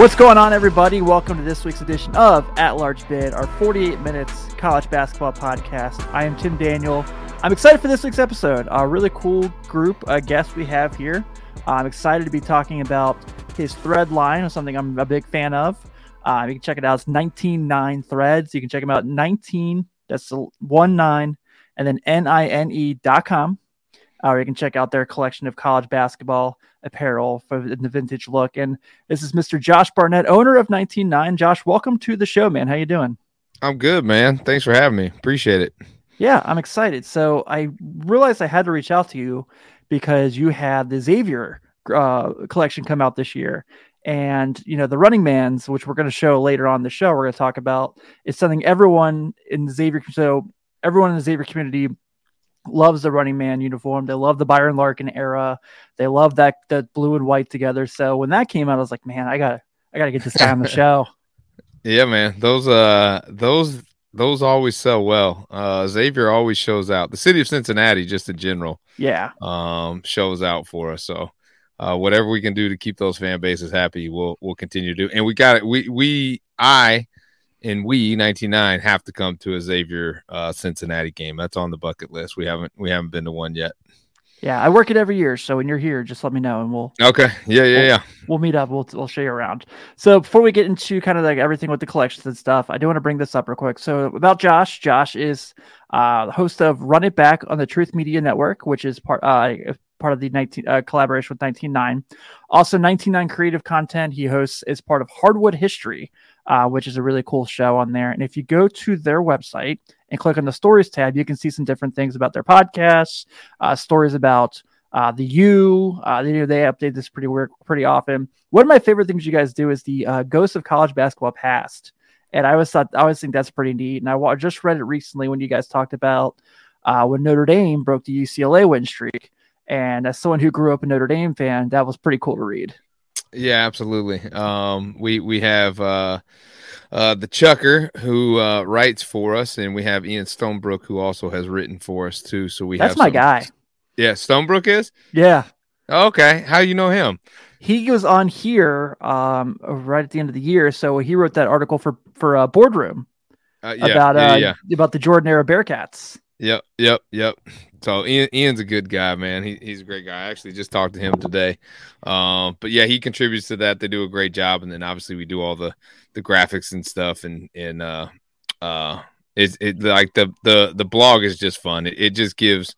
What's going on, everybody? Welcome to this week's edition of At Large Bid, our 48 minutes college basketball podcast. I am Tim Daniel. I'm excited for this week's episode. A really cool group of guests we have here. I'm excited to be talking about his thread line, something I'm a big fan of. Uh, you can check it out. It's 19nine threads. You can check them out 19, that's 1 9, and then N-I-N-E dot com. Or you can check out their collection of college basketball apparel for the vintage look. And this is Mr. Josh Barnett, owner of 19nine. Josh, welcome to the show, man. How you doing? I'm good, man. Thanks for having me. Appreciate it. Yeah, I'm excited. So I realized I had to reach out to you because you had the Xavier uh, collection come out this year. And you know the Running Man's, which we're going to show later on the show, we're going to talk about, is something everyone in the Xavier. So everyone in the Xavier community loves the running man uniform. They love the Byron Larkin era. They love that that blue and white together. So when that came out, I was like, man, I gotta I gotta get this guy on the show. Yeah, man. Those uh those those always sell well. Uh Xavier always shows out. The city of Cincinnati, just in general, yeah, um, shows out for us. So uh whatever we can do to keep those fan bases happy, we'll we'll continue to do. And we got it. We we I and we 99 have to come to a Xavier uh, Cincinnati game. That's on the bucket list. We haven't we haven't been to one yet. Yeah, I work it every year, so when you're here, just let me know and we'll. Okay. Yeah, yeah, we'll, yeah. We'll meet up. We'll we'll show you around. So before we get into kind of like everything with the collections and stuff, I do want to bring this up real quick. So about Josh, Josh is uh, the host of Run It Back on the Truth Media Network, which is part uh, part of the 19 uh, collaboration with 19nine. Also, 19nine Creative Content. He hosts is part of Hardwood History, uh, which is a really cool show on there. And if you go to their website and click on the stories tab, you can see some different things about their podcasts, uh, stories about uh, the U. Uh, they, they update this pretty weird, pretty often. One of my favorite things you guys do is the uh, Ghosts of College Basketball Past. And I always thought, I always think that's pretty neat. And I just read it recently when you guys talked about uh, when Notre Dame broke the UCLA win streak. And as someone who grew up a Notre Dame fan, that was pretty cool to read. Yeah, absolutely. Um, we we have uh, uh, the Chucker who uh, writes for us, and we have Ian Stonebrook who also has written for us too. So we that's have my some... guy. Yeah, Stonebrook is. Yeah. Okay, how you know him? He was on here um, right at the end of the year, so he wrote that article for for uh, Boardroom uh, yeah, about yeah, uh, yeah. about the Jordan era Bearcats. Yep, yep, yep. So Ian, Ian's a good guy, man. He, he's a great guy. I actually just talked to him today. Um, but yeah, he contributes to that. They do a great job, and then obviously we do all the the graphics and stuff, and and uh, uh, it's it like the the the blog is just fun. It, it just gives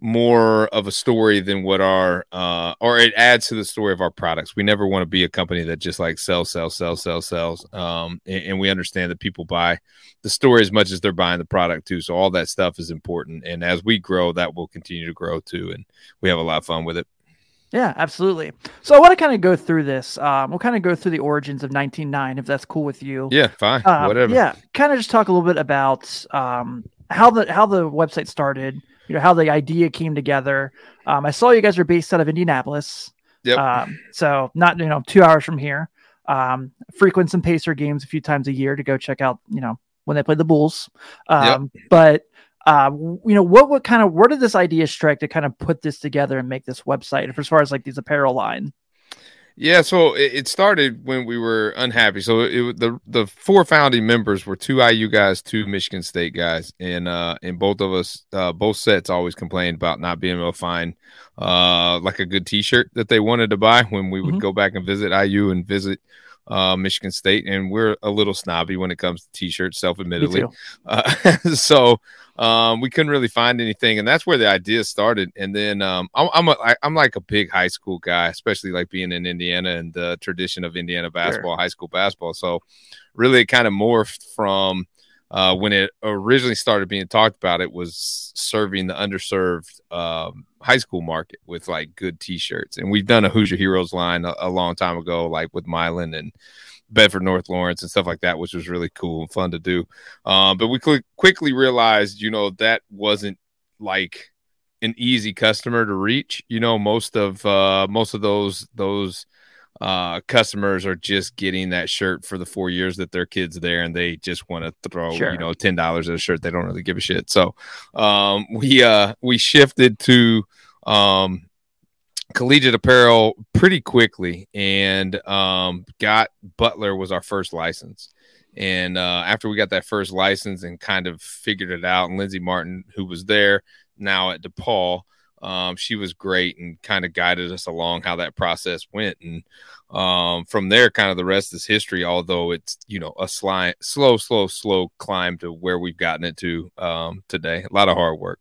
more of a story than what our uh or it adds to the story of our products. We never want to be a company that just like sells, sells, sells, sells, sells. Um and, and, we understand that people buy the story as much as they're buying the product too. So all that stuff is important. And as we grow, that will continue to grow too. And we have a lot of fun with it. Yeah, absolutely. So I want to kind of go through this. Um, we'll kind of go through the origins of 19nine, if that's cool with you. Yeah, fine. Um, Whatever. Yeah, kind of just talk a little bit about um, how the how the website started, you know how the idea came together. Um, I saw you guys are based out of Indianapolis. Yep. Um, so not you know two hours from here. Um, frequent some Pacer games a few times a year to go check out you know when they play the Bulls. Um, yep. But uh, you know what what kind of where did this idea strike to kind of put this together and make this website for as far as like these apparel line? Yeah, so it started when we were unhappy. So it, the the four founding members were two IU guys, two Michigan State guys, and uh, and both of us, uh, both sets, always complained about not being able to find uh, like a good T-shirt that they wanted to buy when we would mm-hmm. go back and visit IU and visit uh, Michigan State, and we're a little snobby when it comes to T-shirts, self-admittedly. Uh, so um, we couldn't really find anything, and that's where the idea started. And then um, I'm I'm, a, I'm like a big high school guy, especially like being in Indiana and the tradition of Indiana basketball, sure. high school basketball. So really, it kind of morphed from uh, when it originally started being talked about. It was serving the underserved um, high school market with like good T-shirts, and we've done a Hoosier Heroes line a, a long time ago, like with Milan and Bedford North Lawrence and stuff like that, which was really cool and fun to do. Um, but we cl- quickly realized, you know, that wasn't like an easy customer to reach. You know, most of uh, most of those those uh, customers are just getting that shirt for the four years that their kids there, and they just want to throw sure. you know ten dollars at a shirt. They don't really give a shit. So um, we uh, we shifted to um, collegiate apparel pretty quickly and um, got Butler was our first license. And uh, after we got that first license and kind of figured it out, and Lindsay Martin, who was there now at DePaul, um, she was great and kind of guided us along how that process went. And um, from there, kind of the rest is history. Although it's you know a sli- slow, slow, slow climb to where we've gotten it to um, today. A lot of hard work.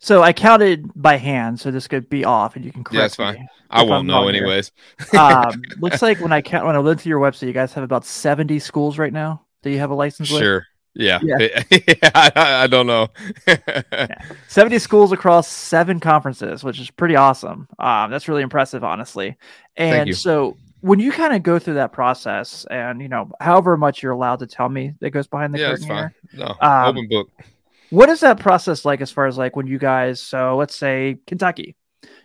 So I counted by hand, so this could be off, and you can correct yeah, that's fine. I won't know anyways. um, looks like when I count when I looked through your website, you guys have about seventy schools right now. Do you have a license? Sure. With? Yeah. Yeah. I, I, don't know. yeah. 70 schools across seven conferences, which is pretty awesome. Um, that's really impressive, honestly. And so when you kind of go through that process and, you know, however much you're allowed to tell me that goes behind the yeah, curtain here, No, um, open book. What is that process like as far as like when you guys, so let's say Kentucky,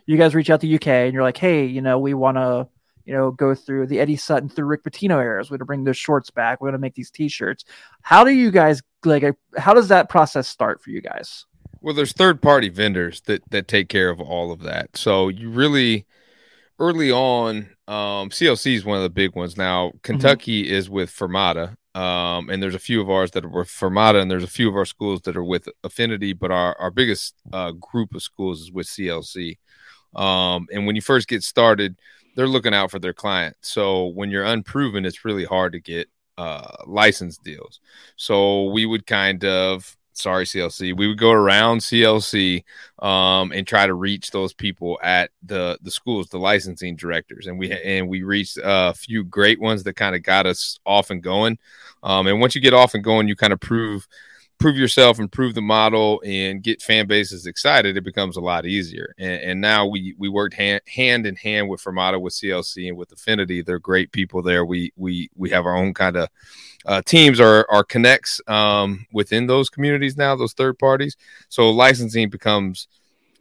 you guys reach out to UK and you're like, hey, you know, we want to, you know, go through the Eddie Sutton through Rick Pitino eras. We're going to bring those shorts back. We're going to make these t-shirts. How do you guys like, how does that process start for you guys? Well, there's third party vendors that, that take care of all of that. So you really, early on, um, CLC is one of the big ones. Now, mm-hmm. Kentucky mm-hmm. is with Fermata, um, and there's a few of ours that are with Fermata, and there's a few of our schools that are with Affinity, but our, our biggest uh, group of schools is with CLC. Um, and when you first get started, they're looking out for their client. So when you're unproven, it's really hard to get uh, license deals. So we would kind of sorry CLC, we would go around CLC um, and try to reach those people at the the schools, the licensing directors, and we and we reached a few great ones that kind of got us off and going. Um, and once you get off and going, you kind of prove prove yourself, improve the model, and get fan bases excited, it becomes a lot easier. And, and now we we worked hand, hand in hand with Fermata, with CLC, and with Affinity. They're great people there. We we we have our own kind of uh, teams or our connects um, within those communities now, those third parties. So licensing becomes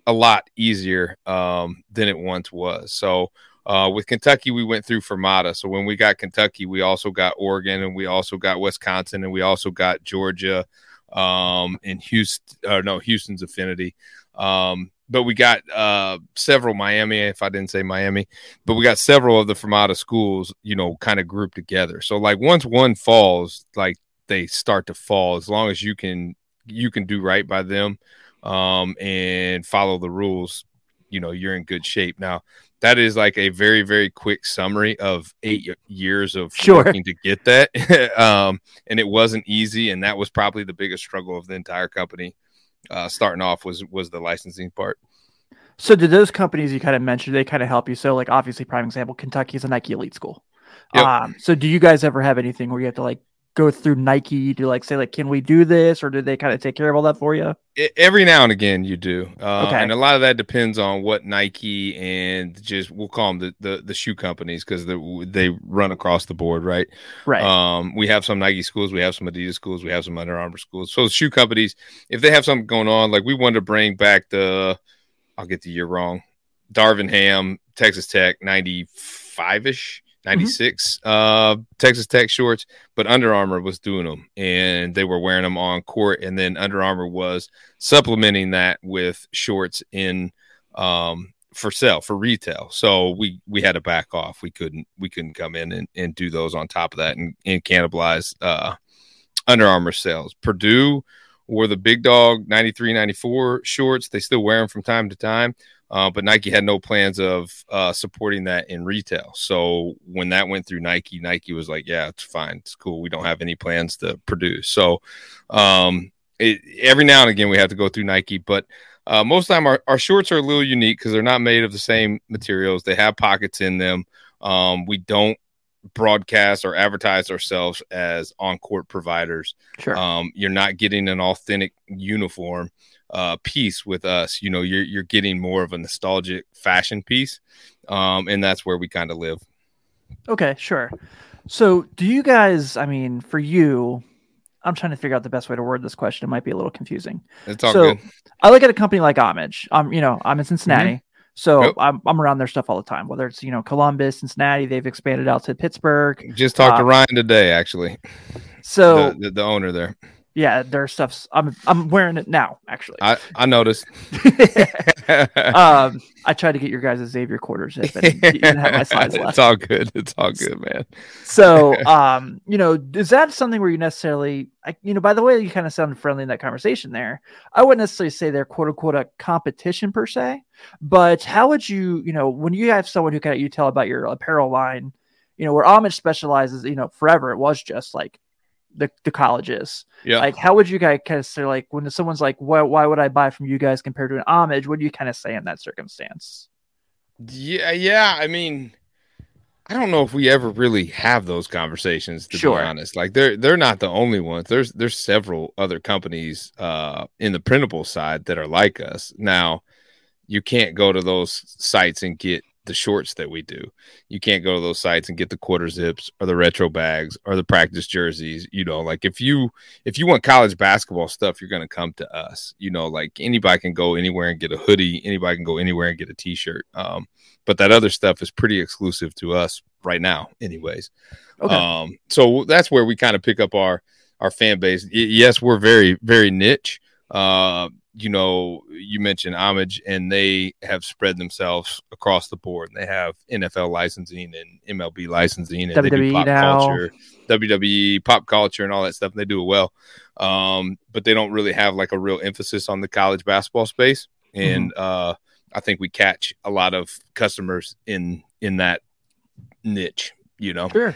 a lot easier um, than it once was. So uh, with Kentucky, we went through Fermata. So when we got Kentucky, we also got Oregon and we also got Wisconsin and we also got Georgia um, in Houston, or no, Houston's Affinity. Um, but we got uh, several Miami, if I didn't say Miami, but we got several of the Fermata schools, you know, kind of grouped together. So like once one falls, like they start to fall as long as you can you can do right by them um, and follow the rules, you know, you're in good shape. Now that is like a very very quick summary of eight years of sure. working to get that um, and it wasn't easy and that was probably the biggest struggle of the entire company uh, starting off was was the licensing part so did those companies you kind of mentioned they kind of help you so like obviously prime example kentucky is a nike elite school yep. um, so do you guys ever have anything where you have to like go through Nike to like say like, can we do this, or do they kind of take care of all that for you? Every now and again, you do, uh, okay. and a lot of that depends on what Nike and just we'll call them the the, the shoe companies because they run across the board, right? Right. Um, we have some Nike schools, we have some Adidas schools, we have some Under Armour schools. So shoe companies, if they have something going on, like we wanted to bring back the, I'll get the year wrong, Darvin Ham, Texas Tech, ninety five ish 96 mm-hmm. uh Texas Tech shorts, but Under Armour was doing them and they were wearing them on court and then Under Armour was supplementing that with shorts in um for sale for retail. So we we had to back off. We couldn't we couldn't come in and, and do those on top of that and, and cannibalize uh Under Armour sales. Purdue wore the big dog 93 94 shorts. They still wear them from time to time. Uh, but Nike had no plans of uh, supporting that in retail. So when that went through Nike, Nike was like, "Yeah, it's fine, it's cool. We don't have any plans to produce." So um, it, every now and again, we have to go through Nike, but uh, most of the time, our, our shorts are a little unique because they're not made of the same materials. They have pockets in them. Um, we don't broadcast or advertise ourselves as on court providers. Sure. Um, you're not getting an authentic uniform uh, piece with us. You know, you're you're getting more of a nostalgic fashion piece, um, and that's where we kind of live. Okay, sure. So, do you guys? I mean, for you, I'm trying to figure out the best way to word this question. It might be a little confusing. It's all so, good. I look at a company like Homage. Um, you know, I'm in Cincinnati. Mm-hmm. So. I'm, I'm around their stuff all the time, whether it's, you know, Columbus, Cincinnati, they've expanded out to Pittsburgh. Just talked to um, Ryan today, actually. So the, the, the owner there. Yeah, their stuff's. I'm I'm wearing it now. Actually, I I noticed. um, I tried to get your guys' a Xavier quarters in, but you didn't have my size left. It's all good. It's all good, man. So, um, you know, is that something where you necessarily, I, you know, by the way, you kind of sounded friendly in that conversation there. I wouldn't necessarily say they're quote unquote a competition per se, but how would you, you know, when you have someone who kind of you tell about your apparel line, you know, where Homage specializes, you know, forever it was just like the, the colleges. Yeah. Like, how would you guys kind of say, like, when someone's like, why, why would I buy from you guys compared to an homage? What do you kind of say in that circumstance? Yeah, yeah. I mean, I don't know if we ever really have those conversations to Sure. be honest. Like they're they're not the only ones. There's there's several other companies uh in the printable side that are like us. Now, you can't go to those sites and get the shorts that we do. You can't go to those sites and get the quarter zips or the retro bags or the practice jerseys. You know, like if you if you want college basketball stuff, you're gonna come to us. You know, like anybody can go anywhere and get a hoodie, anybody can go anywhere and get a t-shirt. Um, but that other stuff is pretty exclusive to us right now, anyways. Okay. Um, so that's where we kind of pick up our our fan base. Y- yes, we're very very niche. Uh, you know, you mentioned homage, and they have spread themselves across the board. And they have NFL licensing and MLB licensing, and they do pop now. culture, WWE pop culture, and all that stuff. And they do it well, um, but they don't really have like a real emphasis on the college basketball space. And uh, I think we catch a lot of customers in in that niche. You know, Sure.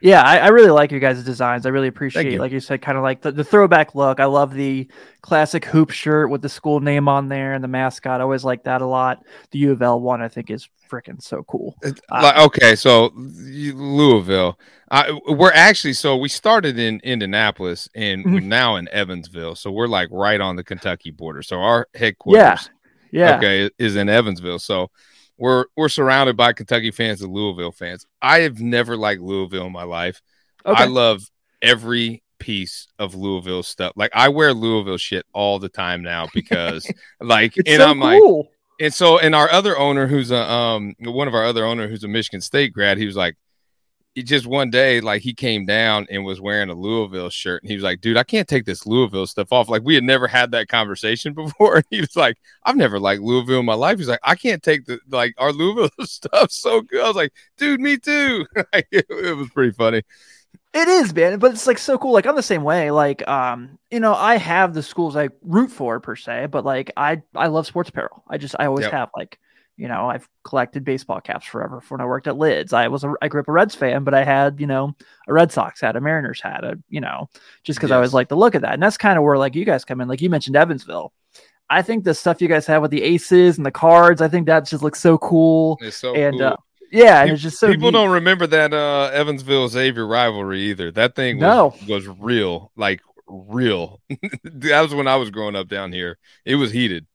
Yeah, I, I really like your guys' designs. I really appreciate, you. like you said, kind of like the, the throwback look. I love the classic hoop shirt with the school name on there and the mascot. I always like that a lot. The U of L one, I think, is freaking so cool. Uh, okay so louisville I, we're actually so we started in indianapolis and we're Mm-hmm. now in evansville so we're like right on the kentucky border so our headquarters yeah, Yeah. okay is in evansville so we're we're surrounded by kentucky fans and louisville fans. I have never liked louisville in my life. Okay. i love every piece of louisville stuff. Like i wear louisville shit all the time now because like it's and so i'm like and so, and our other owner, who's a um one of our other owner, who's a Michigan State grad, he was like, he just one day, like he came down and was wearing a Louisville shirt, and he was like, "Dude, I can't take this Louisville stuff off." Like we had never had that conversation before. And he was like, "I've never liked Louisville in my life." He's like, "I can't take the like our Louisville stuff so good." I was like, "Dude, me too." like, it, it was pretty funny. It is, man, but it's like so cool. Like I'm the same way. Like, um, you know, I have the schools I root for per se, but like I I love sports apparel. I just I always Yep. have like, you know, I've collected baseball caps forever. When I worked at Lids, I was a, I grew up a Reds fan, but I had you know a Red Sox hat, a Mariners hat, a you know, just because I always Yes. like the look of that. And that's kind of where like you guys come in. Like you mentioned Evansville. I think the stuff you guys have with the aces and the cards, I think that just looks so cool. It's so and cool. uh, yeah, and it's just so people neat. don't remember that uh Evansville Xavier rivalry either. That thing was, No. was real, like real. that was when I was growing up down here. It was heated.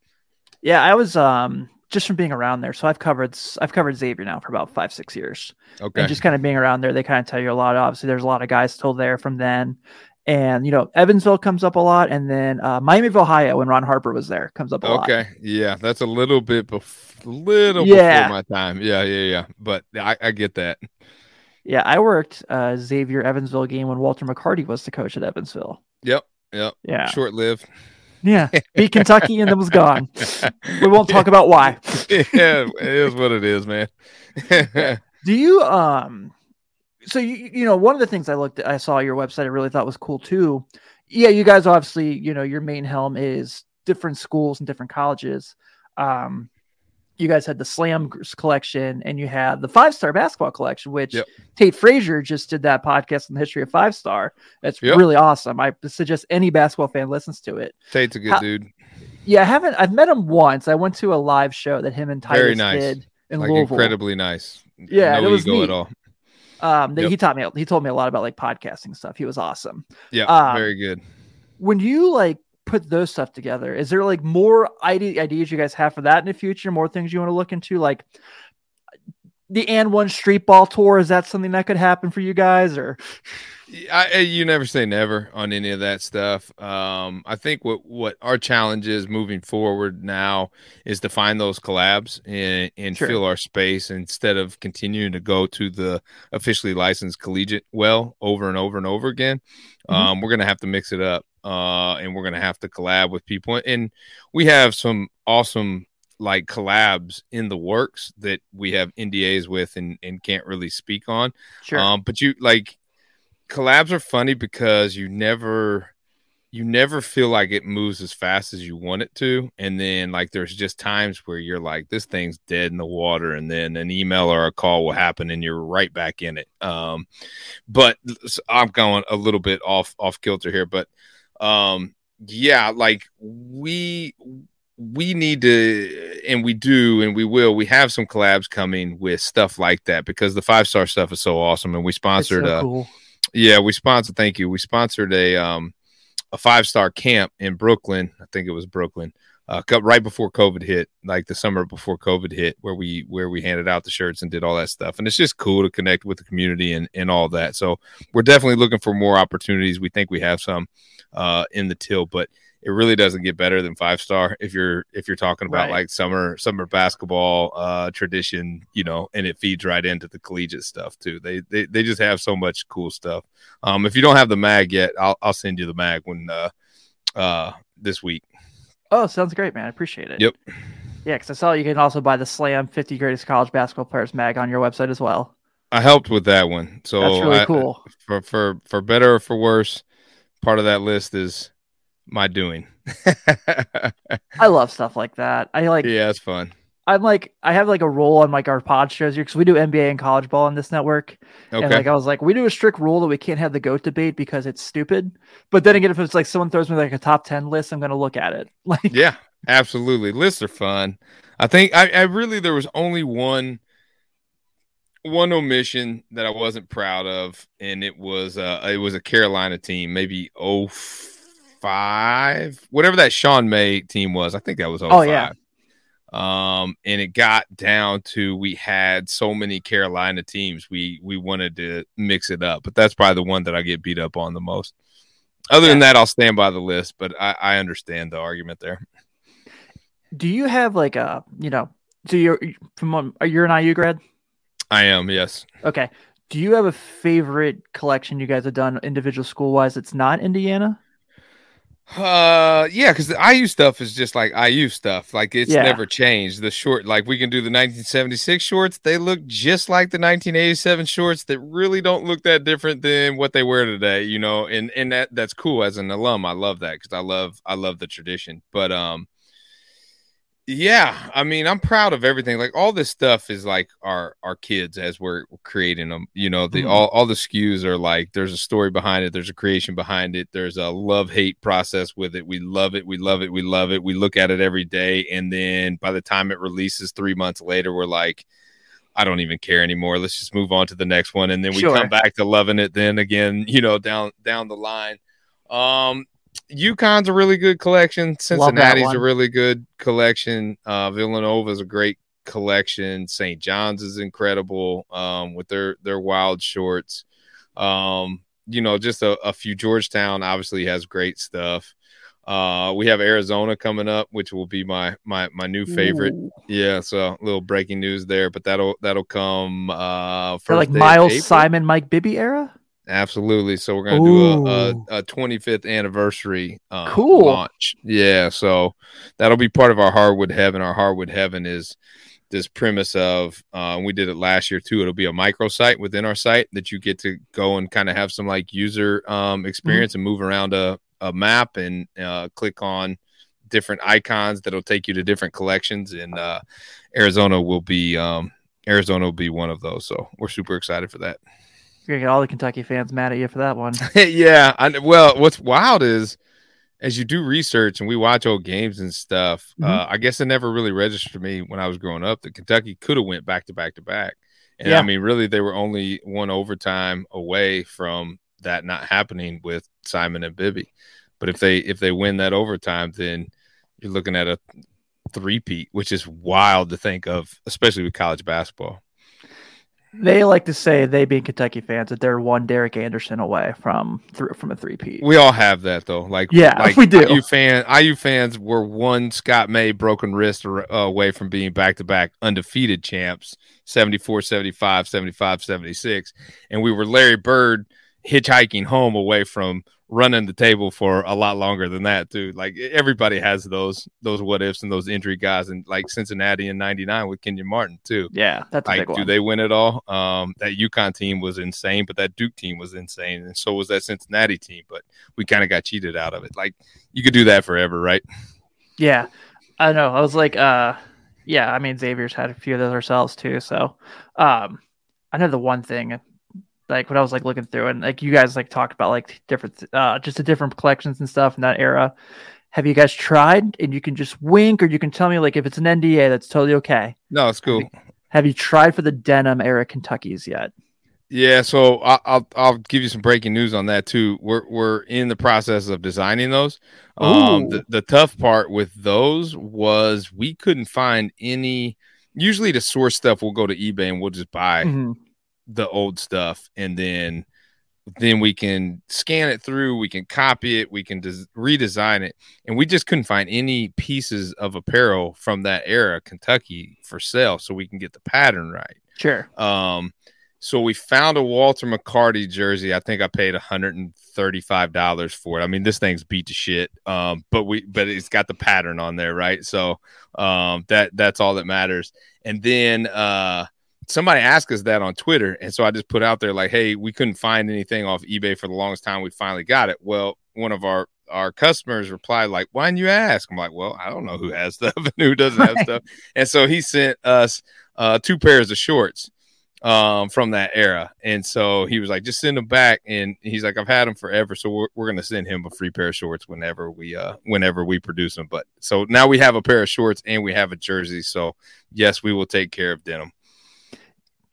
Yeah, I was um just from being around there. So I've covered I've covered Xavier now for about five six years, Okay. and just kind of being around there, they kind of tell you a lot. Obviously, there's a lot of guys still there from then, and you know Evansville comes up a lot, and then uh, Miami, of Ohio, when Ron Harper was there, comes up a lot. okay. Yeah, that's a little bit bef- little Yeah. before my time. Yeah, yeah, yeah. But I, I get that. Yeah, I worked uh, Xavier Evansville game when Walter McCarty was the coach at Evansville. Yep. Yep. Yeah, Short lived. Yeah, beat Kentucky and then was gone. We won't talk about why. yeah, it is what it is, man. Do you um so you you know one of the things I looked at I saw your website I really thought was cool too. Yeah, you guys obviously, you know, your main helm is different schools and different colleges. Um you guys had the Slam collection and you had the five star basketball collection, which Yep. Tate Frazier just did that podcast on the history of five star. That's Yep. really awesome. I suggest any basketball fan listens to it. Tate's a good How- dude. Yeah, I haven't I've met him once. I went to a live show that him and Titus nice. did in Like Louisville. incredibly nice. Yeah, no it was ego neat. at all. Um, Yep. he taught me. He told me a lot about like podcasting stuff. He was awesome. Yeah, Um, very good. When you like put those stuff together, is there like more ide- ideas you guys have for that in the future? More things you want to look into? Like, the AND1 street ball tour is that something that could happen for you guys or I, you never say never on any of that stuff. Um, I think what what our challenge is moving forward now is to find those collabs and, and sure. fill our space instead of continuing to go to the officially licensed collegiate well over and over and over again. Mm-hmm. Um, we're gonna have to mix it up, uh, and we're gonna have to collab with people. And we have some awesome like collabs in the works that we have NDAs with and, and can't really speak on. Sure. Um, but you like collabs are funny because you never you never feel like it moves as fast as you want it to and then like there's just times where you're like this thing's dead in the water and then an email or a call will happen and you're right back in it um but i'm going a little bit off off kilter here but um yeah like we we need to and we do and we will we have some collabs coming with stuff like that because the five star stuff is so awesome and we sponsored so uh, cool. Yeah, we sponsored. Thank you. We sponsored a um a five star camp in Brooklyn. I think it was Brooklyn. Uh, right before COVID hit, like the summer before COVID hit, where we where we handed out the shirts and did all that stuff, and it's just cool to connect with the community and and all that. So we're definitely looking for more opportunities. We think we have some uh, in the till, but it really doesn't get better than five star if you're if you're talking about right. like summer summer basketball uh tradition you know and it feeds right into the collegiate stuff too they they, they just have so much cool stuff um if you don't have the mag yet i'll, I'll send you the mag when uh uh this week oh sounds great man i appreciate it yep yeah because i saw you can also buy the slam 50 greatest college basketball players mag on your website as well i helped with that one so that's really I, cool for for for better or for worse part of that list is my doing. I love stuff like that. I like. Yeah, it's fun. I'm like, I have like a rule on like our pod shows here because we do NBA and college ball on this network. Okay. And like, I was like, we do a strict rule that we can't have the goat debate because it's stupid. But then again, if it's like someone throws me like a top 10 list, I'm going to look at it. Like, yeah, absolutely. Lists are fun. I think I, I really, there was only one, one omission that I wasn't proud of. And it was, uh, it was a Carolina team, maybe oh five, whatever that Sean May team was. I think that was oh, oh yeah. Um, and it got down to we had so many Carolina teams, we we wanted to mix it up, but that's probably the one that I get beat up on the most. Other yeah. than that, I'll stand by the list, but I, I understand the argument there. Do you have like a you know? So you're from Are you're an IU grad? I am, yes. Okay. Do you have a favorite collection you guys have done individual school wise? It's not Indiana. Uh, yeah, because the IU stuff is just like IU stuff. Like it's yeah. never changed. The short, like we can do the 1976 shorts. They look just like the 1987 shorts. That really don't look that different than what they wear today. You know, and and that that's cool. As an alum, I love that because I love I love the tradition. But um, yeah, I mean, I'm proud of everything. Like all this stuff is like our our kids as we're creating them. You know, the mm-hmm. all all the SKUs are like there's a story behind it, there's a creation behind it, there's a love hate process with it. We love it, we love it, we love it. We look at it every day, and then by the time it releases three months later, we're like, I don't even care anymore. Let's just move on to the next one, and then we sure. come back to loving it. Then again, you know, down down the line. Um, UConn's a really good collection. Cincinnati's a really good collection. Uh, Villanova's a great collection. St. John's is incredible um, with their their wild shorts. Um, you know, just a, a, few. Georgetown obviously has great stuff. Uh, we have Arizona coming up, which will be my my my new favorite. Ooh. Yeah, so a little breaking news there, but that'll that'll come uh for like Miles Simon, Mike Bibby era. Absolutely. So we're gonna do a, a, a, 25th anniversary um, cool launch. Yeah. So that'll be part of our hardwood heaven. Our hardwood heaven is this premise of uh, we did it last year too. It'll be a micro site within our site that you get to go and kind of have some like user um, mm-hmm. experience mm-hmm. and move around a, a map and uh, click on different icons that'll take you to different collections. And uh, Arizona will be um, Arizona will be one of those. So we're super excited for that. You're gonna get all the Kentucky fans mad at you for that one. yeah. I, well, what's wild is as you do research and we watch old games and stuff, mm-hmm. uh, I guess it never really registered to me when I was growing up that Kentucky could have went back to back to back. And yeah. I mean, really, they were only one overtime away from that not happening with Simon and Bibby. But if they if they win that overtime, then you're looking at a three-peat, which is wild to think of, especially with college basketball. They like to say they being Kentucky fans that they're one Derek Anderson away from th- from a three-peat. We all have that though. Like yeah, like we do. IU fan IU fans were one Scott May broken wrist uh, away from being back to back undefeated champs 74 75 75 76 and we were Larry Bird hitchhiking home away from running the table for a lot longer than that too. Like everybody has those those what ifs and those injury guys, and like Cincinnati in '99 with Kenyon Martin too. Yeah, that's like do they win it all? Um, that UConn team was insane, but that Duke team was insane, and so was that Cincinnati team. But we kind of got cheated out of it. Like you could do that forever, right? Yeah, I know. I was like, uh, yeah. I mean, Xavier's had a few of those ourselves too. So, um, I know the one thing like when I was like looking through and like you guys like talked about like different uh just the different collections and stuff in that era. Have you guys tried and you can just wink or you can tell me like if it's an NDA that's totally okay. No, it's cool. Have you, tried for the denim era Kentuckies yet? Yeah, so I'll, I'll, I'll give you some breaking news on that too. We're we're in the process of designing those. Um, the, the tough part with those was we couldn't find any. Usually, to source stuff, we'll go to eBay and we'll just buy mm-hmm the old stuff and then then we can scan it through we can copy it we can des- redesign it. And we just couldn't find any pieces of apparel from that era kentucky for sale so we can get the pattern right. Sure. Um so we found a walter mccarty jersey. I think i paid $135 for it. I mean this thing's beat to shit um but we but it's got the pattern on there right? So um that that's all that matters. And then uh somebody asked us that on Twitter, and so I just put out there like, "Hey, we couldn't find anything off eBay for the longest time. We finally got it." Well, one of our our customers replied like, "Why didn't you ask?" I'm like, "Well, I don't know who has stuff and who doesn't have stuff," and so he sent us uh, two pairs of shorts um, from that era, and so he was like, "Just send them back," and he's like, "I've had them forever, so we're, we're gonna send him a free pair of shorts whenever we uh whenever we produce them." But so now we have a pair of shorts and we have a jersey, so yes, we will take care of denim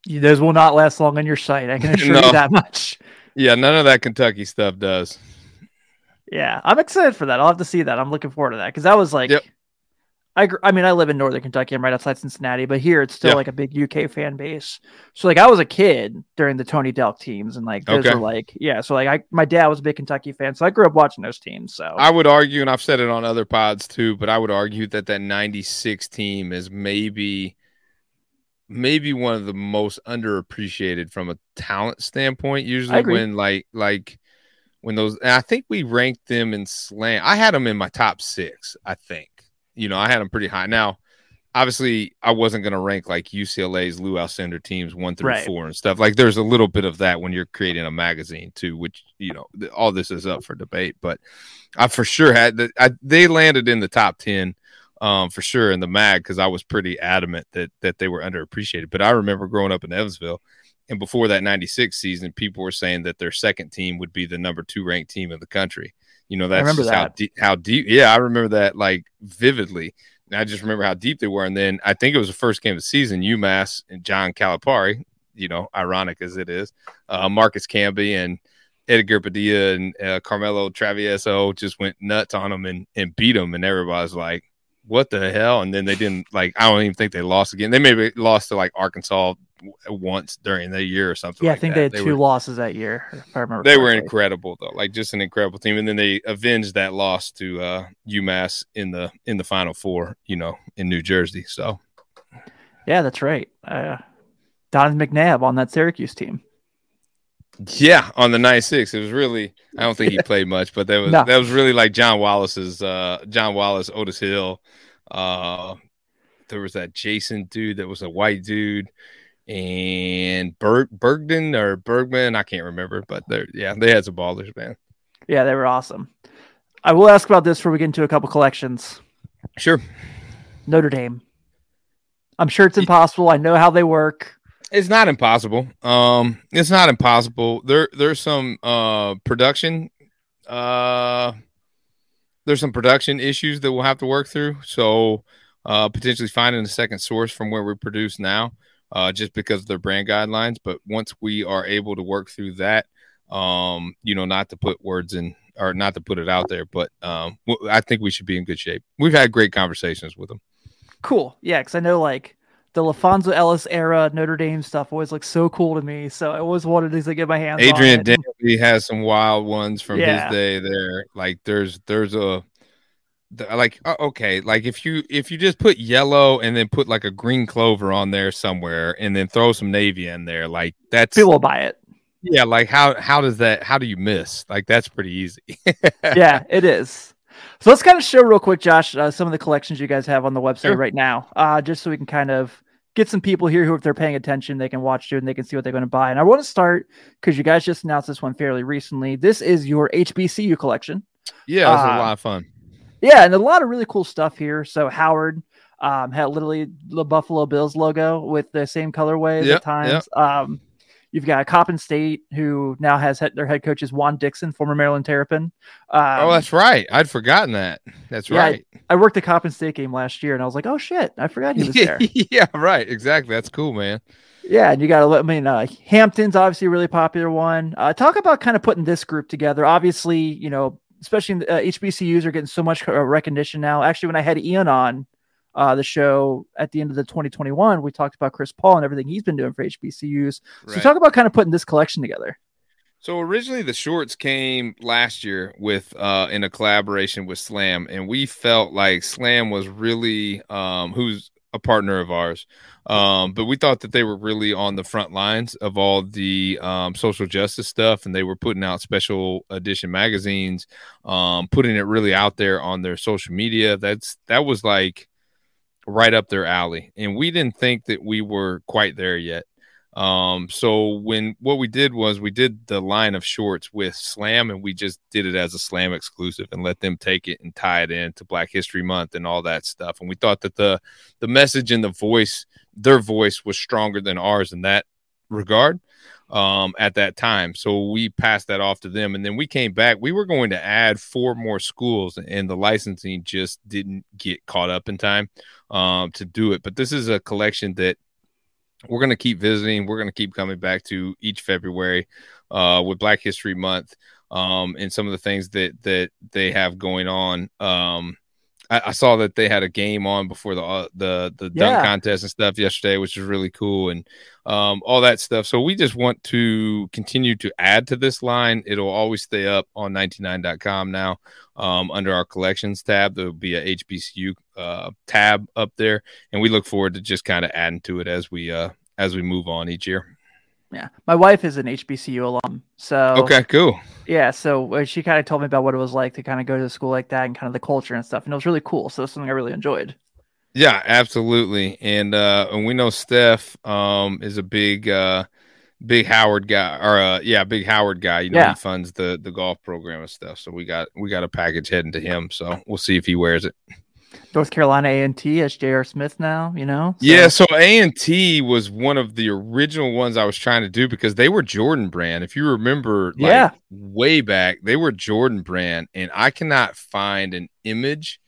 those will not last long on your site. I can assure no. you that much. Yeah, none of that Kentucky stuff does. Yeah, I'm excited for that. I'll have to see that. I'm looking forward to that because that was like, yep. I I mean, I live in Northern Kentucky. I'm right outside Cincinnati, but here it's still yep. like a big UK fan base. So like, I was a kid during the Tony Delk teams, and like those okay. were like, yeah. So like, I my dad was a big Kentucky fan, so I grew up watching those teams. So I would argue, and I've said it on other pods too, but I would argue that that '96 team is maybe maybe one of the most underappreciated from a talent standpoint. Usually, when like like when those, I think we ranked them in slam. I had them in my top six. I think you know I had them pretty high. Now, obviously, I wasn't going to rank like UCLA's Lou Alcindor teams one through right. four and stuff. Like, there's a little bit of that when you're creating a magazine too, which you know all this is up for debate. But I for sure had that. They landed in the top ten um, for sure in the mag because I was pretty adamant that that they were underappreciated. But I remember growing up in Evansville, and before that '96 season, people were saying that their second team would be the number two ranked team in the country. You know, that's just that. how deep. How deep? Yeah, I remember that like vividly. And I just remember how deep they were. And then I think it was the first game of the season. UMass and John Calipari. You know, ironic as it is, uh, Marcus Camby and Edgar Padilla and uh, Carmelo Travieso just went nuts on them and, and beat them. And everybody's like, what the hell? And then they didn't like. I don't even think they lost again. They maybe lost to like Arkansas once during the year or something. Yeah, like I think that. they had they two were, losses that year. If I remember, they correctly. were incredible though, like just an incredible team. And then they avenged that loss to uh, UMass in the in the Final Four. You know, in New Jersey. So, yeah, that's right. Uh, Don McNabb on that Syracuse team. Yeah, on the nine six, it was really. I don't think he played much, but that was no. that was really like John Wallace's. Uh, John Wallace, Otis Hill. Uh, there was that Jason dude that was a white dude, and Berg Bergden or Bergman. I can't remember, but they yeah, they had some ballers, man. Yeah, they were awesome. I will ask about this before we get into a couple collections. Sure. Notre Dame. I'm sure it's impossible. I know how they work. It's not impossible. Um, it's not impossible. There, there's some uh production, uh, there's some production issues that we'll have to work through. So, uh, potentially finding a second source from where we produce now, uh, just because of their brand guidelines. But once we are able to work through that, um, you know, not to put words in or not to put it out there, but um, I think we should be in good shape. We've had great conversations with them. Cool. Yeah, because I know like the LaPhonso Ellis era Notre Dame stuff always looks so cool to me. So I always wanted to get my hands. Adrian Dantley has some wild ones from yeah. his day there. Like there's there's a like uh, okay like if you if you just put yellow and then put like a green clover on there somewhere and then throw some navy in there like that's people will buy it yeah like how how does that how do you miss like that's pretty easy yeah it is so let's kind of show real quick josh uh, some of the collections you guys have on the website sure. right now uh, just so we can kind of get some people here who if they're paying attention they can watch it and they can see what they're going to buy and i want to start because you guys just announced this one fairly recently this is your hbcu collection yeah it's uh, a lot of fun yeah, and a lot of really cool stuff here. So Howard um, had literally the Buffalo Bills logo with the same colorway yep, at times. Yep. Um, you've got Coppin State, who now has head, their head coach is Juan Dixon, former Maryland Terrapin. Um, oh, that's right. I'd forgotten that. That's yeah, right. I, I, worked the Coppin State game last year, and I was like, oh shit, I forgot he was there. yeah, right. Exactly. That's cool, man. Yeah, and you got to let I mean, uh, Hampton's obviously a really popular one. Uh, talk about kind of putting this group together. Obviously, you know, especially uh, HBCUs are getting so much uh, recognition now. Actually, when I had Ian on uh, the show at the end of the 2021, we talked about Chris Paul and everything he's been doing for HBCUs. Right. So talk about kind of putting this collection together. So originally the shorts came last year with uh in a collaboration with Slam and we felt like Slam was really um who's a partner of ours. Um, but we thought that they were really on the front lines of all the um, social justice stuff, and they were putting out special edition magazines, um, putting it really out there on their social media. That's that was like right up their alley, and we didn't think that we were quite there yet. Um, so when what we did was we did the line of shorts with Slam and we just did it as a Slam exclusive and let them take it and tie it into Black History Month and all that stuff. And we thought that the the message and the voice, their voice was stronger than ours in that regard um, at that time. So we passed that off to them. And then we came back. We were going to add four more schools, and the licensing just didn't get caught up in time um, to do it. But this is a collection that we're going to keep visiting. We're going to keep coming back to each February uh, with Black History Month um, and some of the things that that they have going on. Um, I, I, saw that they had a game on before the uh, the the yeah. dunk contest and stuff yesterday, which is really cool and um, all that stuff. So we just want to continue to add to this line. It'll always stay up on 99.com now um, under our collections tab. There'll be a HBCU uh, tab up there, and we look forward to just kind of adding to it as we uh, as we move on each year. Yeah, my wife is an HBCU alum, so okay, cool. Yeah, so uh, she kind of told me about what it was like to kind of go to a school like that and kind of the culture and stuff, and it was really cool. So it's something I really enjoyed. Yeah, absolutely, and uh, and we know Steph um is a big uh big Howard guy, or uh, yeah, big Howard guy. You know, yeah. he funds the the golf program and stuff. So we got we got a package heading to him. So we'll see if he wears it. North Carolina A and T as J.R. Smith now. You know. So. Yeah, so A and T was one of the original ones I was trying to do because they were Jordan brand. If you remember, like, yeah, way back they were Jordan brand, and I cannot find an image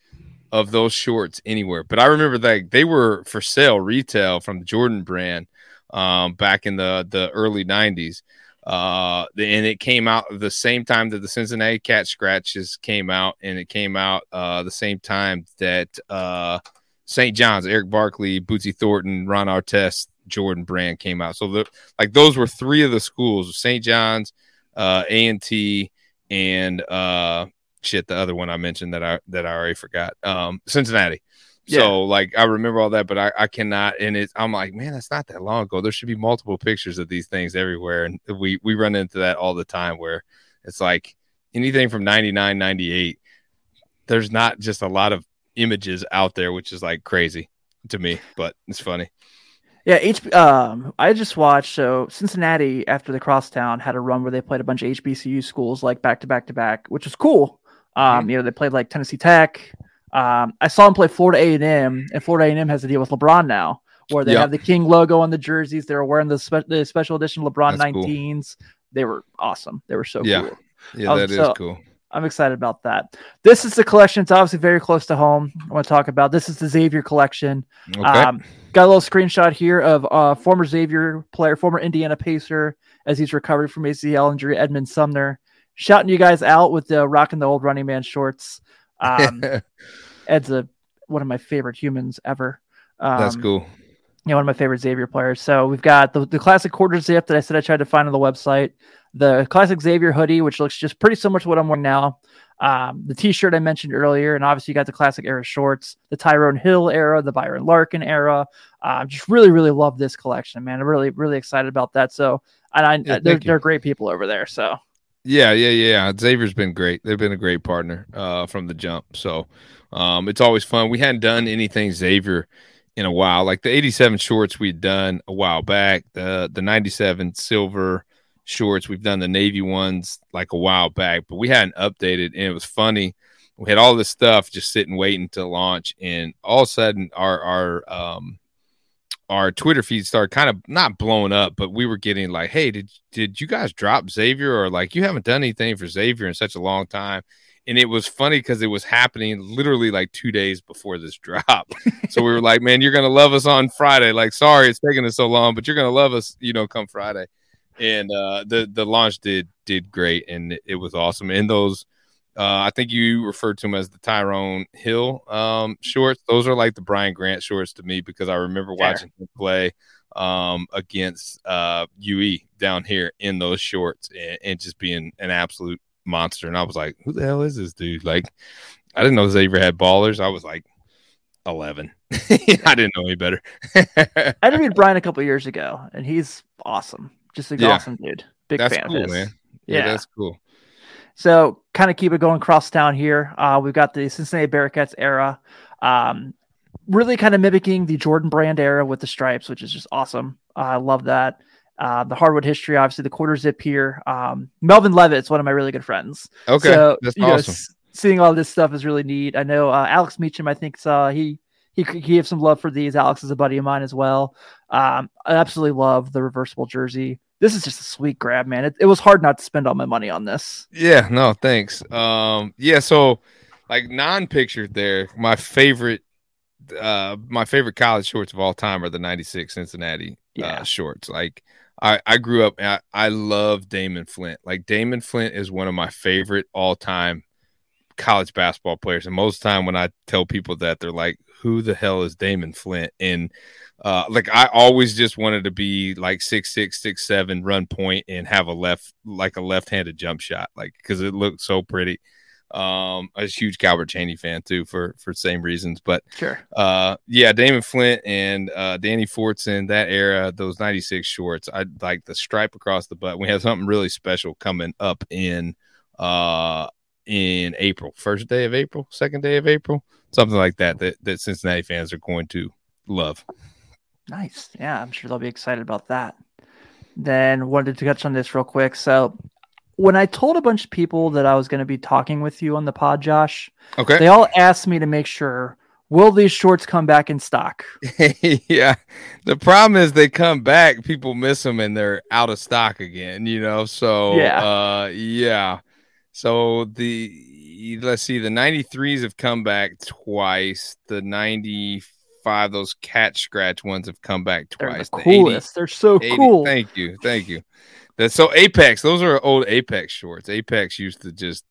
of those shorts anywhere. But I remember that they were for sale retail from the Jordan brand um, back in the the early '90s. Uh, and it came out the same time that the Cincinnati Cat Scratches came out, and it came out uh, the same time that uh, St. John's, Erick Barkley, Bootsy Thornton, Ron Artest, Jordan Brand came out. So the like those were three of the schools: St. John's, uh, A and T, and uh, shit, the other one I mentioned that I that I already forgot, um, Cincinnati. Yeah. So like I remember all that, but I, I cannot and it's I'm like, man, that's not that long ago. There should be multiple pictures of these things everywhere. And we we run into that all the time where it's like anything from 99, 98, there's not just a lot of images out there, which is like crazy to me, but it's funny. Yeah, H. Um, I just watched. So Cincinnati, after the crosstown, had a run where they played a bunch of HBCU schools like back to back to back, which was cool. Um, mm-hmm. you know, they played like Tennessee Tech, um, I saw him play Florida A and M, and Florida A and M has a deal with LeBron now, where they yep. have the King logo on the jerseys. They were wearing the, spe- the special edition LeBron That's 19s. Cool. They were awesome. They were so yeah. cool. Yeah, that so, is cool. I'm excited about that. This is the collection. It's obviously very close to home. I want to talk about this is the Xavier collection. Okay. Um, got a little screenshot here of uh, former Xavier player, former Indiana Pacer, as he's recovering from ACL injury, Edmond Sumner, shouting you guys out with the rocking the old running man shorts. Um, Ed's a one of my favorite humans ever. Um, That's cool. Yeah, one of my favorite Xavier players. So we've got the, the classic quarter zip that I said I tried to find on the website, the classic Xavier hoodie, which looks just pretty similar to what I'm wearing now. Um, the t-shirt I mentioned earlier, and obviously you got the classic era shorts, the Tyrone Hill era, the Byron Larkin era. Uh, just really, really love this collection, man. I'm really, really excited about that. So, and I, yeah, they're, they're great people over there. So, yeah, yeah, yeah. Xavier's been great. They've been a great partner uh, from the jump. So, um, it's always fun. We hadn't done anything Xavier in a while. Like the 87 shorts we'd done a while back, the the 97 silver shorts, we've done the navy ones like a while back, but we hadn't updated and it was funny. We had all this stuff just sitting waiting to launch and all of a sudden our our um our Twitter feed started kind of not blowing up, but we were getting like, "Hey, did did you guys drop Xavier or like you haven't done anything for Xavier in such a long time?" and it was funny because it was happening literally like two days before this drop. so we were like, "Man, you're gonna love us on Friday." Like, sorry it's taking us so long, but you're gonna love us, you know, come Friday. And uh, the the launch did did great, and it was awesome. And those, uh, I think you referred to them as the Tyrone Hill um, shorts. Those are like the Brian Grant shorts to me because I remember watching him play um, against uh, UE down here in those shorts and, and just being an absolute monster. And I was like, who the hell is this dude? Like, I didn't know Xavier had ballers. I was like 11. I didn't know any better. I interviewed Brian a couple years ago, and he's awesome. Just an yeah. awesome dude. Big that's fan cool, of his. Man. Yeah, yeah, that's cool. So, kind of keep it going across town here. Uh, we've got the Cincinnati Bearcats era. Um, really kind of mimicking the Jordan brand era with the stripes, which is just awesome. Uh, I love that. Uh, the hardwood history, obviously the quarter zip here. Um, Melvin Levett's one of my really good friends. Okay, so, that's awesome. Know, seeing all this stuff is really neat. I know uh, Alex Meacham. I think uh, he he he gave some love for these. Alex is a buddy of mine as well. Um, I absolutely love the reversible jersey. This is just a sweet grab, man. It, it was hard not to spend all my money on this. Yeah, no, thanks. Um, yeah, so like non-pictured there, my favorite uh my favorite college shorts of all time are the 96 Cincinnati uh, yeah. uh, shorts. Like I, I grew up I, I love Damon Flint. Like Damon Flint is one of my favorite all time college basketball players. And most of the time when I tell people that they're like, Who the hell is Damon Flint? And uh like I always just wanted to be like six six, six seven, run point and have a left like a left handed jump shot, like because it looked so pretty. Um, I was a huge Calbert Cheaney fan too for for same reasons. But sure, uh, yeah, Damon Flint and uh, Danny Fortson, that era, those '96 shorts, I like the stripe across the butt. We have something really special coming up in uh in April, first day of April, second day of April, something like that. That that Cincinnati fans are going to love. Nice, yeah, I'm sure they'll be excited about that. Then wanted to touch on this real quick. So when I told a bunch of people that I was going to be talking with you on the pod, Josh, okay, they all asked me to make sure will these shorts come back in stock? yeah, the problem is they come back, people miss them, and they're out of stock again. You know, so yeah, uh, yeah. So the let's see, the 93s have come back twice. The 95, those cat scratch ones have come back twice. They're the coolest. The 80, They're so 80, cool. Thank you, thank you. That so Apex, those are old Apex shorts. Apex used to just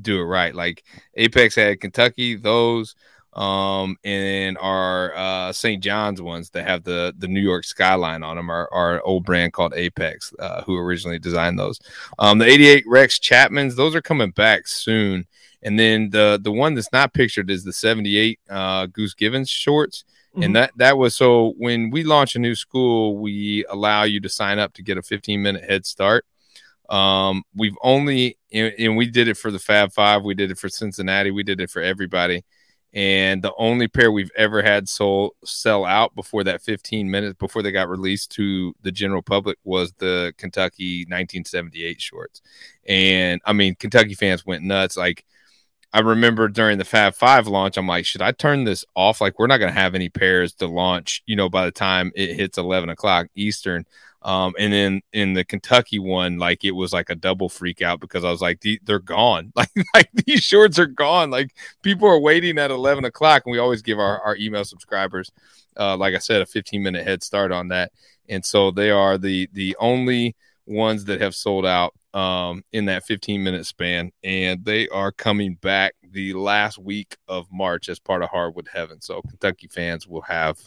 do it right. Like Apex had Kentucky, those, um, and our uh, St. John's ones that have the the New York skyline on them are, are an old brand called Apex, uh, who originally designed those. Um, the 88 Rex Chapmans, those are coming back soon. And then the the one that's not pictured is the 78 uh, Goose Givens shorts. Mm-hmm. And that that was so when we launch a new school, we allow you to sign up to get a 15 minute head start. Um, we've only and we did it for the Fab Five, we did it for Cincinnati, we did it for everybody. And the only pair we've ever had sold sell out before that 15 minutes before they got released to the general public was the Kentucky 1978 shorts. And I mean, Kentucky fans went nuts. Like I remember during the Fab Five launch, I'm like, should I turn this off? Like, we're not to have any pairs to launch, you know, by the time it hits 11 o'clock Eastern. Um, and then in the Kentucky one, like it was like a double freak out because I was like, they're gone. Like, like these shorts are gone. Like people are waiting at 11 o'clock, and we always give our, our email subscribers, uh, like I said, a 15 minute head start on that. And so they are the the only ones that have sold out um, in that 15 minute span, and they are coming back the last week of March as part of Hardwood Heaven. So Kentucky fans will have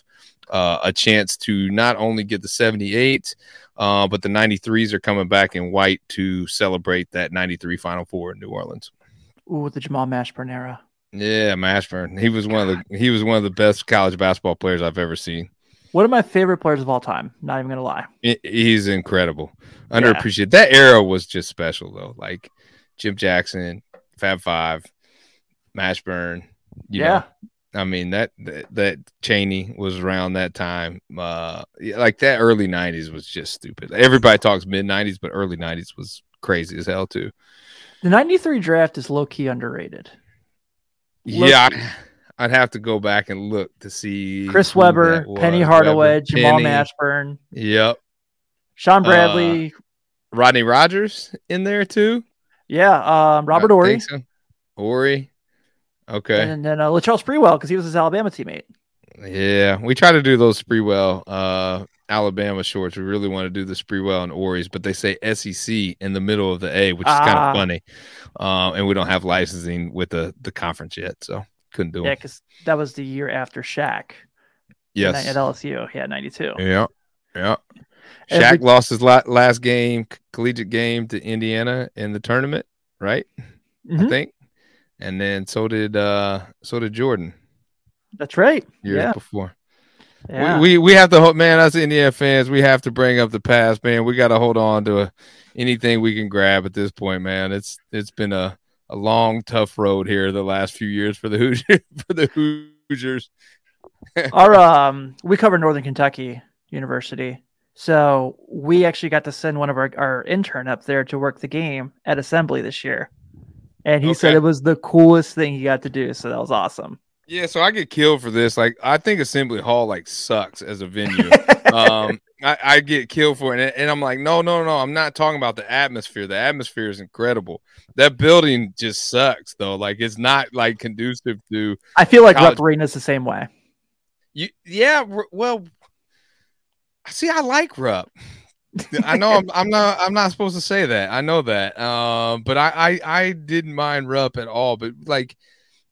uh, a chance to not only get the 78, uh, but the 93s are coming back in white to celebrate that 93 Final Four in New Orleans. Ooh, the Jamal Mashburn era. Yeah, Mashburn. He was one of the he was one of the best college basketball players I've ever seen. One of my favorite players of all time. Not even gonna lie. He's incredible. Underappreciated. Yeah. That era was just special though. Like Jim Jackson, Fab Five, Mashburn. yeah. Know, I mean that, that that Cheaney was around that time. Uh, like that early '90s was just stupid. Everybody talks mid '90s, but early '90s was crazy as hell too. The '93 draft is low key underrated. Low yeah, key. I'd have to go back and look to see Chris Webber, Penny Hardaway, Webber, Jamal Penny. Mashburn. Yep. Shawn Bradley. Uh, Rodney Rogers in there too. Yeah. Um, Robert Ory. So. Horry. Okay. And then uh, Latrell Sprewell because he was his Alabama teammate. Yeah, we try to do those Sprewell uh, Alabama shorts. We really want to do the Sprewell and Horrys, but they say SEC in the middle of the A, which is kind of ah. funny. Uh, and we don't have licensing with the the conference yet, so couldn't do it. Yeah, because that was the year after Shaq. Yes, at LSU, he had ninety two. Yeah, yeah. Shaq Every... lost his last game, collegiate game, to Indiana in the tournament, right? Mm-hmm. I think, and then so did uh so did Jordan. That's right. Years yeah. before. Yeah. We, we we have to hold man, us Indiana fans, we have to bring up the past, man. We got to hold on to a, anything we can grab at this point, man. It's it's been a a long, tough road here the last few years for the Hoosiers. for the Hoosiers. Our um, we cover Northern Kentucky University, so we actually got to send one of our our intern up there to work the game at Assembly this year, and he okay. said it was the coolest thing he got to do. So that was awesome. Yeah, so I get killed for this. Like, I think Assembly Hall like sucks as a venue. um, I, I, get killed for it, and I'm like, no, no, no. I'm not talking about the atmosphere. The atmosphere is incredible. That building just sucks, though. Like, it's not like conducive to. I feel like Rupp Arena is the same way. You, yeah. Well, see, I like Rupp. I know I'm, I'm, not I'm not supposed to say that. I know that. Um, but I, I I didn't mind Rupp at all. But like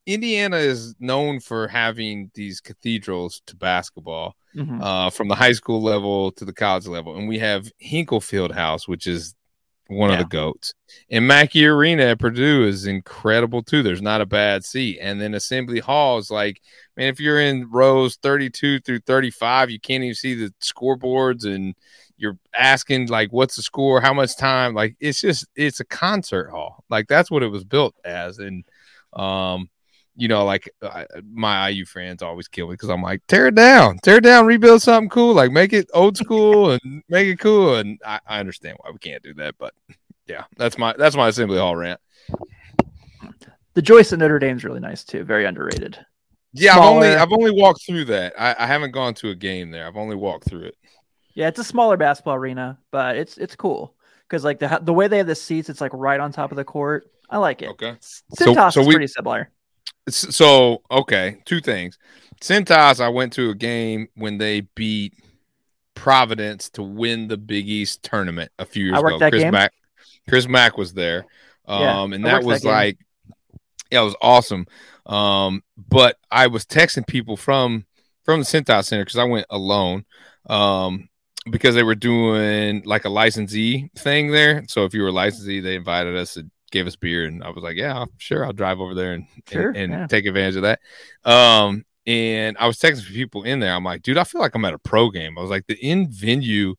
Indiana is known for having these cathedrals to basketball, mm-hmm. uh, from the high school level to the college level, and we have Hinkle Fieldhouse, which is one yeah. of the goats. And Mackey Arena at Purdue is incredible too. There's not a bad seat, and then Assembly Hall is like, man, if you're in rows 32 through 35, you can't even see the scoreboards, and you're asking like, what's the score, how much time? Like, it's just it's a concert hall. Like that's what it was built as, and um you know, like uh, my IU friends always kill me because I'm like, tear it down, tear it down, rebuild something cool, like make it old school and make it cool. And I, I understand why we can't do that, but yeah, that's my that's my assembly hall rant. The Joyce at Notre Dame is really nice too, very underrated. Yeah, I've only I've only walked through that. I, I haven't gone to a game there. I've only walked through it. Yeah, it's a smaller basketball arena, but it's it's cool because like the the way they have the seats, it's like right on top of the court. I like it. Okay, Cintas so, so is we, pretty similar. So okay, two things. Cintas, I went to a game when they beat Providence to win the Big East tournament a few years ago. Chris game. Mack, Chris Mack was there, um, yeah, and that was that like, yeah, it was awesome. Um, but I was texting people from from the Cintas Center because I went alone. Um, because they were doing like a licensee thing there. So if you were a licensee, they invited us and gave us beer, and I was like, "Yeah, sure, I'll drive over there and sure, and, and yeah. take advantage of that." Um, and I was texting people in there. I'm like, "Dude, I feel like I'm at a pro game." I was like, "The in venue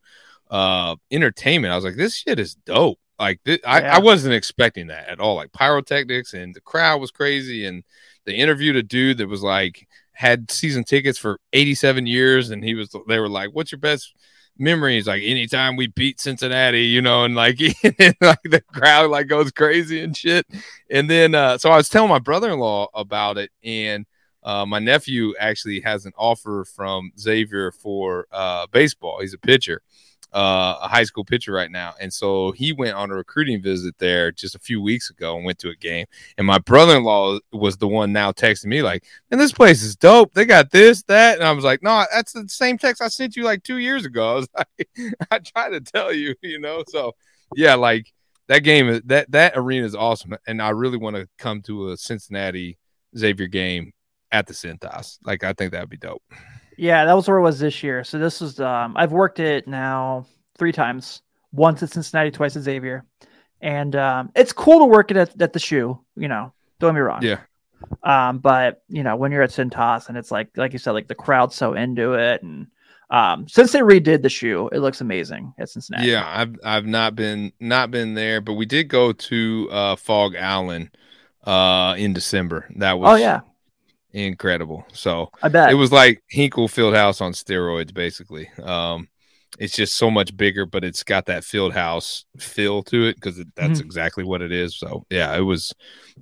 uh entertainment." I was like, "This shit is dope." Like, th- I. I wasn't expecting that at all. Like pyrotechnics, and the crowd was crazy, and they interviewed a dude that was like had season tickets for 87 years, and he was. They were like, "What's your best?" Memories like anytime we beat Cincinnati, you know, and like, and like the crowd like goes crazy and shit. And then uh so I was telling my brother-in-law about it and uh, my nephew actually has an offer from Xavier for uh, baseball. He's a pitcher uh, a high school pitcher right now. And so he went on a recruiting visit there just a few weeks ago and went to a game. And my brother in law was the one now texting me, like, and this place is dope. They got this, that. And I was like, no, that's the same text I sent you like two years ago. I was like, I tried to tell you, you know. So, yeah, like, that game that that arena is awesome, and I really want to come to a Cincinnati Xavier game at the Cintas. Like I think that'd be dope. Yeah, that was where it was this year. So this was um I've worked it now three times. Once at Cincinnati, twice at Xavier. And um it's cool to work it at, at the shoe, you know. Don't get me wrong. Yeah. Um, but you know, when you're at Cintas and it's like like you said, like the crowd's so into it and um since they redid the shoe, it looks amazing at Cincinnati. Yeah, I've I've not been not been there, but we did go to uh Phog Allen uh in December. That was Oh yeah. Incredible. So I bet it was like Hinkle Fieldhouse on steroids, basically. Um, it's just so much bigger, but it's got that Fieldhouse feel to it because that's Mhm. exactly what it is. So yeah, it was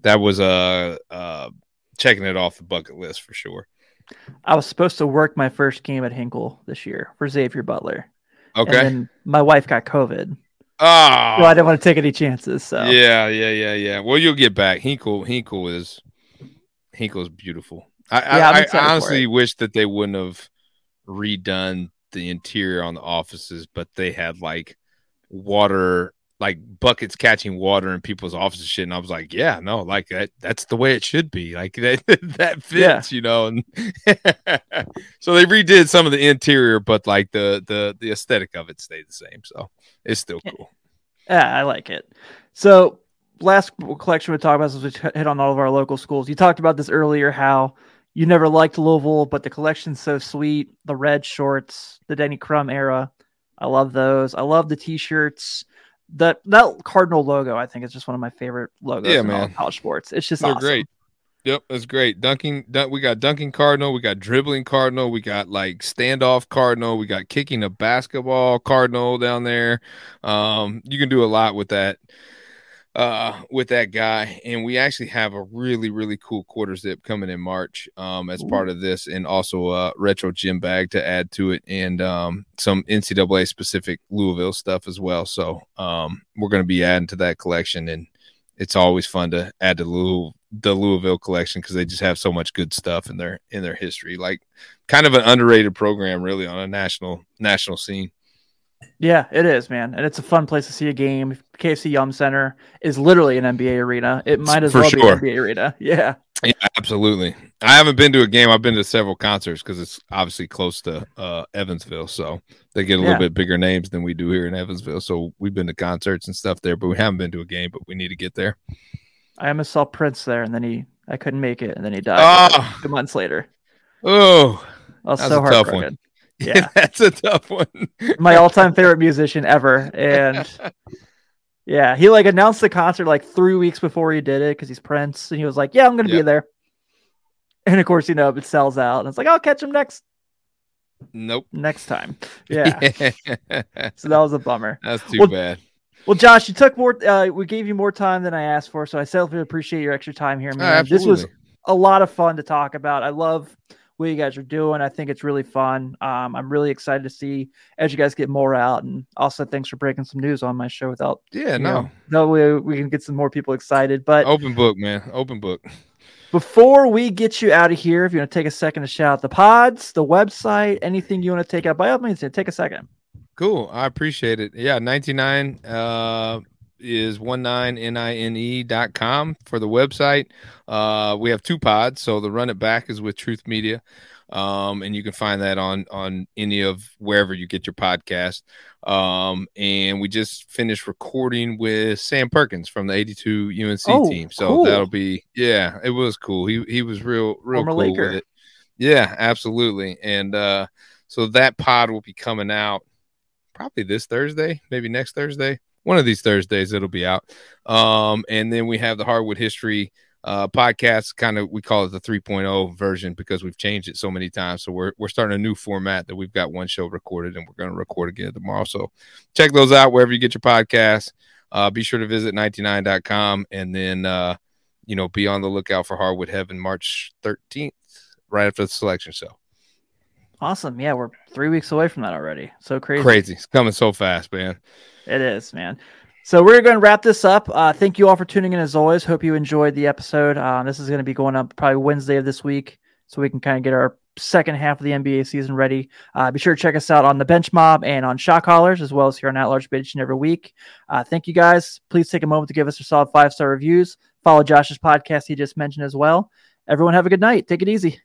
that was uh, uh checking it off the bucket list for sure. I was supposed to work my first game at Hinkle this year for Xavier Butler. Okay. And then my wife got COVID. Oh. So I didn't want to take any chances. So yeah, yeah, yeah, yeah. Well, you'll get back. Hinkle, Hinkle is Hinkle is beautiful. I, Yeah, I, I honestly wish that they wouldn't have redone the interior on the offices, but they had like water, like buckets catching water in people's offices, shit. And I was like, yeah, no, like that. That's the way it should be. Like that, that fits, Yeah. you know. And so they redid some of the interior, but like the the the aesthetic of it stayed the same. So it's still cool. Yeah, I like it. So last collection we talked about is we hit on all of our local schools. You talked about this earlier, how you never liked Louisville, but the collection's so sweet. The red shorts, the Denny Crum era, I love those. I love the t-shirts. That that Cardinal logo, I think, is just one of my favorite logos Yeah, in all of man. college sports. It's just They're awesome. great. Yep, that's great. Dunking, dun- we got dunking cardinal, we got dribbling cardinal, we got like standoff cardinal, we got kicking a basketball cardinal down there. Um, you can do a lot with that, uh, with that guy. And we actually have a really, really cool quarter zip coming in March, um, as Ooh. part of this, and also a retro gym bag to add to it, and um, some NCAA specific Louisville stuff as well. So, um, we're going to be adding to that collection and it's always fun to add to Louis, the Louisville collection because they just have so much good stuff in their in their history. Like kind of an underrated program, really, on a national national scene. Yeah, it is, man, and it's a fun place to see a game. KFC Yum Center is literally an NBA arena. It might as For well sure. be an NBA arena. Yeah, Yeah, absolutely. I haven't been to a game. I've been to several concerts because it's obviously close to uh, Evansville, so they get a Yeah. little bit bigger names than we do here in Evansville. So we've been to concerts and stuff there, but we haven't been to a game. But we need to get there. I almost saw Prince there, and then he I couldn't make it, and then he died Oh, two months later. oh, I was That was so a tough one. Yeah, that's a tough one. my all-time favorite musician ever, and yeah, he like announced the concert like three weeks before he did it because he's Prince, and he was like, "Yeah, I'm gonna be there." And of course, you know, it sells out, and it's like, "I'll catch him next nope. next time." Yeah, so that was a bummer. That's too Well, bad. Well, Josh, you took more. Uh, we gave you more time than I asked for, so I selfishly appreciate your extra time here, Oh, man. this was a lot of fun to talk about. I love what you guys are doing. I think it's really fun. Um, I'm really excited to see as you guys get more out, and also thanks for breaking some news on my show without Yeah, no. know, that way we can get some more people excited. But Open book, man. Open book. before we get you out of here, if you want to take a second to shout out the pods, the website, anything you want to take out, by all means, take a second. Cool. I appreciate it. Yeah, 19nine uh is 19nine E dot com for the website. Uh we have two pods, so the run it back is with Truth Media. Um and you can find that on on any of wherever you get your podcast. Um and we just finished recording with Sam Perkins from the 82 UNC Oh, team. So cool. that'll be yeah, it was cool. He he was real real Former cool Laker. with it. Yeah, absolutely. And uh so that pod will be coming out probably this Thursday, maybe next Thursday. One of these Thursdays it'll be out. Um, and then we have the Hardwood History uh podcast, kind of we call it the 3.0 version because we've changed it so many times. So we're we're starting a new format that we've got one show recorded and we're gonna record again tomorrow. So check those out wherever you get your podcasts. Uh be sure to visit 19nine.com and then uh you know be on the lookout for Hardwood Heaven March 13th, right after the selection show. Awesome. Yeah, we're three weeks away from that already. So crazy. Crazy. It's coming so fast, man. It is, man. So we're going to wrap this up. Uh, thank you all for tuning in as always. Hope you enjoyed the episode. Uh, this is going to be going up probably Wednesday of this week, so we can kind of get our second half of the NBA season ready. Uh, be sure to check us out on the Bench Mob and on Shot Callers, as well as here on At Large Bitch every week. Uh, thank you guys. Please take a moment to give us a solid five star reviews. Follow Josh's podcast he just mentioned as well. Everyone have a good night. Take it easy.